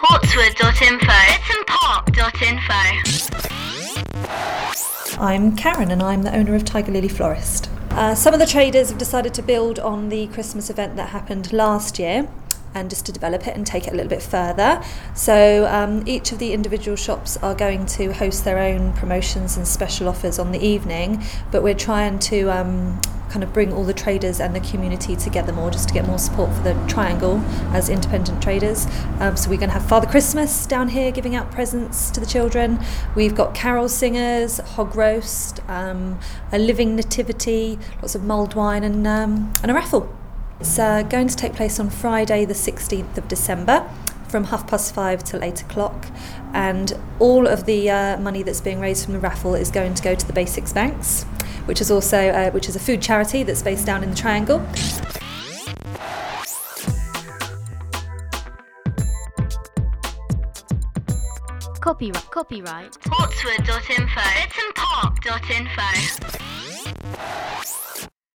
Portswood.info. Park.info. I'm Karen and I'm the owner of Tiger Lily Florist. Uh, some of the traders have decided to build on the Christmas event that happened last year and just to develop it and take it a little bit further. So um, each of the individual shops are going to host their own promotions and special offers on the evening, but we're trying to um, kind of bring all the traders and the community together more just to get more support for the triangle as independent traders. Um, so we're going to have Father Christmas down here giving out presents to the children. We've got carol singers, hog roast, um, a living nativity, lots of mulled wine, and, um, and a raffle. It's uh, going to take place on Friday, the 16th of December from half past five till eight o'clock. And all of the uh, money that's being raised from the raffle is going to go to the Basics Banks, which is also uh, which is a food charity that's based down in the Triangle. Copyright. Copyright. Portswood.info. Park.info.